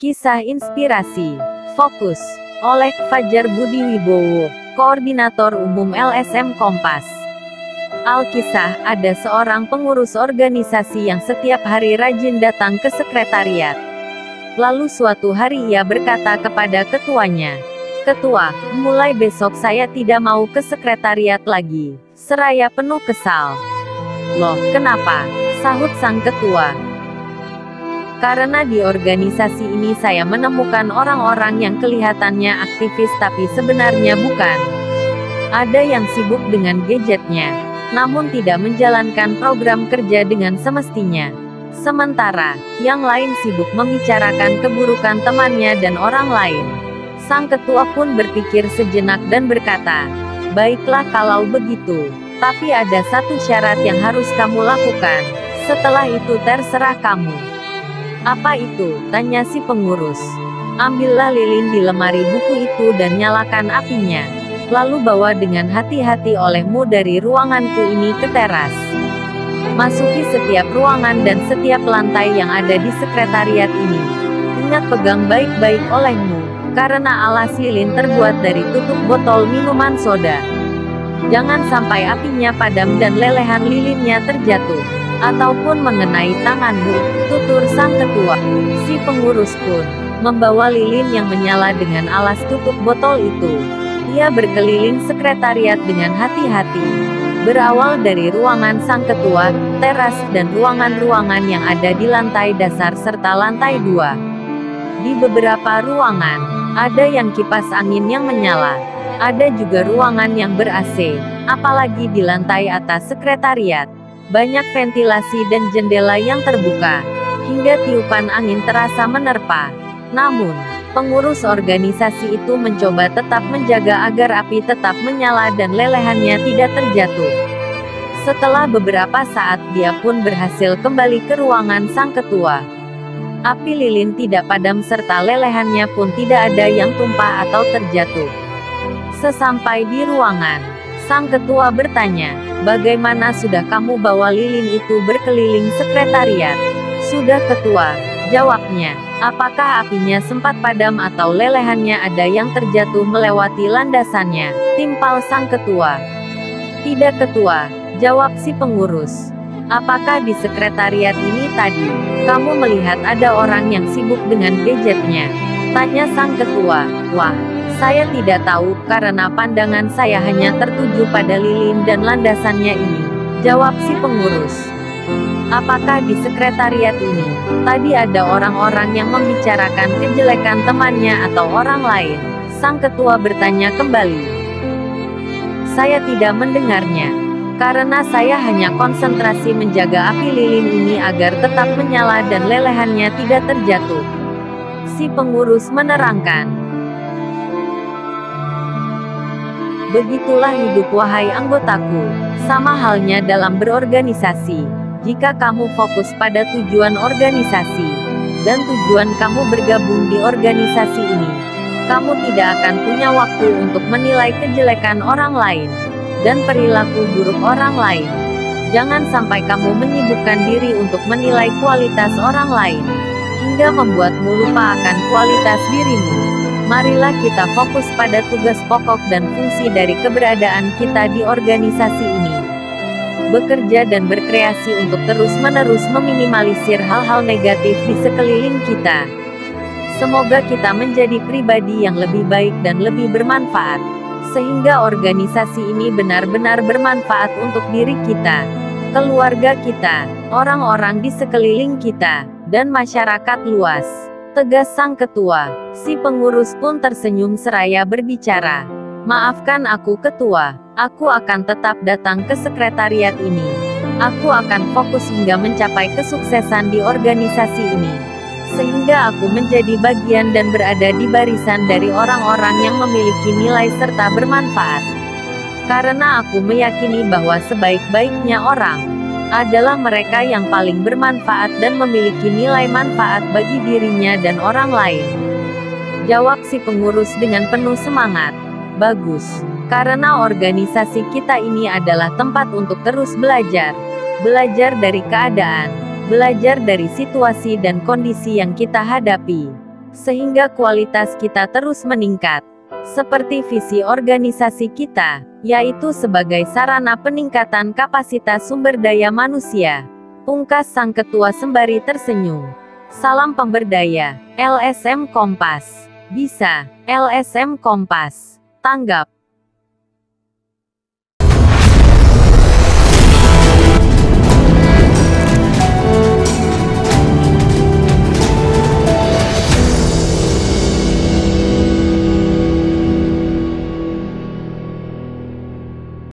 Kisah Inspirasi Fokus oleh Fajar Budi Wibowo, Koordinator Umum LSM Kompas. Alkisah, ada seorang pengurus organisasi yang setiap hari rajin datang ke sekretariat. Lalu suatu hari ia berkata kepada ketuanya, Ketua, mulai besok saya tidak mau ke sekretariat lagi. Seraya penuh kesal. Loh, kenapa? Sahut sang ketua. Karena di organisasi ini saya menemukan orang-orang yang kelihatannya aktivis tapi sebenarnya bukan. Ada yang sibuk dengan gadgetnya, namun tidak menjalankan program kerja dengan semestinya. Sementara, yang lain sibuk membicarakan keburukan temannya dan orang lain. Sang ketua pun berpikir sejenak dan berkata, Baiklah kalau begitu, tapi ada satu syarat yang harus kamu lakukan. Setelah itu terserah kamu. Apa itu? Tanya si pengurus. Ambillah lilin di lemari buku itu dan nyalakan apinya. Lalu bawa dengan hati-hati olehmu dari ruanganku ini ke teras. Masuki setiap ruangan dan setiap lantai yang ada di sekretariat ini. Ingat pegang baik-baik olehmu, karena alas lilin terbuat dari tutup botol minuman soda. Jangan sampai apinya padam dan lelehan lilinnya terjatuh ataupun mengenai tanganmu, tutur sang ketua. Si pengurus pun membawa lilin yang menyala dengan alas tutup botol itu. Ia berkeliling sekretariat dengan hati-hati. Berawal dari ruangan sang ketua, teras dan ruangan-ruangan yang ada di lantai dasar serta lantai dua. Di beberapa ruangan, ada yang kipas angin yang menyala. Ada juga ruangan yang ber-AC, apalagi di lantai atas sekretariat banyak ventilasi dan jendela yang terbuka, hingga tiupan angin terasa menerpa. Namun, pengurus organisasi itu mencoba tetap menjaga agar api tetap menyala dan lelehannya tidak terjatuh. Setelah beberapa saat dia pun berhasil kembali ke ruangan sang ketua. Api lilin tidak padam serta lelehannya pun tidak ada yang tumpah atau terjatuh. Sesampai di ruangan, sang ketua bertanya, Bagaimana sudah kamu bawa lilin itu berkeliling sekretariat? Sudah ketua, jawabnya. Apakah apinya sempat padam atau lelehannya ada yang terjatuh melewati landasannya? Timpal sang ketua. Tidak ketua, jawab si pengurus. Apakah di sekretariat ini tadi, kamu melihat ada orang yang sibuk dengan gadgetnya? Tanya sang ketua. Wah, saya tidak tahu, karena pandangan saya hanya tertuju pada lilin dan landasannya ini. Jawab si pengurus. Apakah di sekretariat ini, tadi ada orang-orang yang membicarakan kejelekan temannya atau orang lain? Sang ketua bertanya kembali. Saya tidak mendengarnya. Karena saya hanya konsentrasi menjaga api lilin ini agar tetap menyala dan lelehannya tidak terjatuh. Si pengurus menerangkan. Begitulah hidup wahai anggotaku. Sama halnya dalam berorganisasi. Jika kamu fokus pada tujuan organisasi, dan tujuan kamu bergabung di organisasi ini, kamu tidak akan punya waktu untuk menilai kejelekan orang lain, dan perilaku buruk orang lain. Jangan sampai kamu menyibukkan diri untuk menilai kualitas orang lain, hingga membuatmu lupa akan kualitas dirimu. Marilah kita fokus pada tugas pokok dan fungsi dari keberadaan kita di organisasi ini. Bekerja dan berkreasi untuk terus-menerus meminimalisir hal-hal negatif di sekeliling kita. Semoga kita menjadi pribadi yang lebih baik dan lebih bermanfaat, sehingga organisasi ini benar-benar bermanfaat untuk diri kita, keluarga kita, orang-orang di sekeliling kita, dan masyarakat luas. Tegas sang ketua. Si pengurus pun tersenyum seraya berbicara. Maafkan aku ketua, aku akan tetap datang ke sekretariat ini. Aku akan fokus hingga mencapai kesuksesan di organisasi ini. Sehingga aku menjadi bagian dan berada di barisan dari orang-orang yang memiliki nilai serta bermanfaat. Karena aku meyakini bahwa sebaik-baiknya orang, adalah mereka yang paling bermanfaat dan memiliki nilai manfaat bagi dirinya dan orang lain. Jawab si pengurus dengan penuh semangat. Bagus, karena organisasi kita ini adalah tempat untuk terus belajar. Belajar dari keadaan, belajar dari situasi dan kondisi yang kita hadapi. sehingga kualitas kita terus meningkat. Seperti visi organisasi kita, yaitu sebagai sarana peningkatan kapasitas sumber daya manusia. Pungkas sang ketua sembari tersenyum. Salam pemberdaya, LSM Kompas. Bisa, LSM Kompas. Tanggap.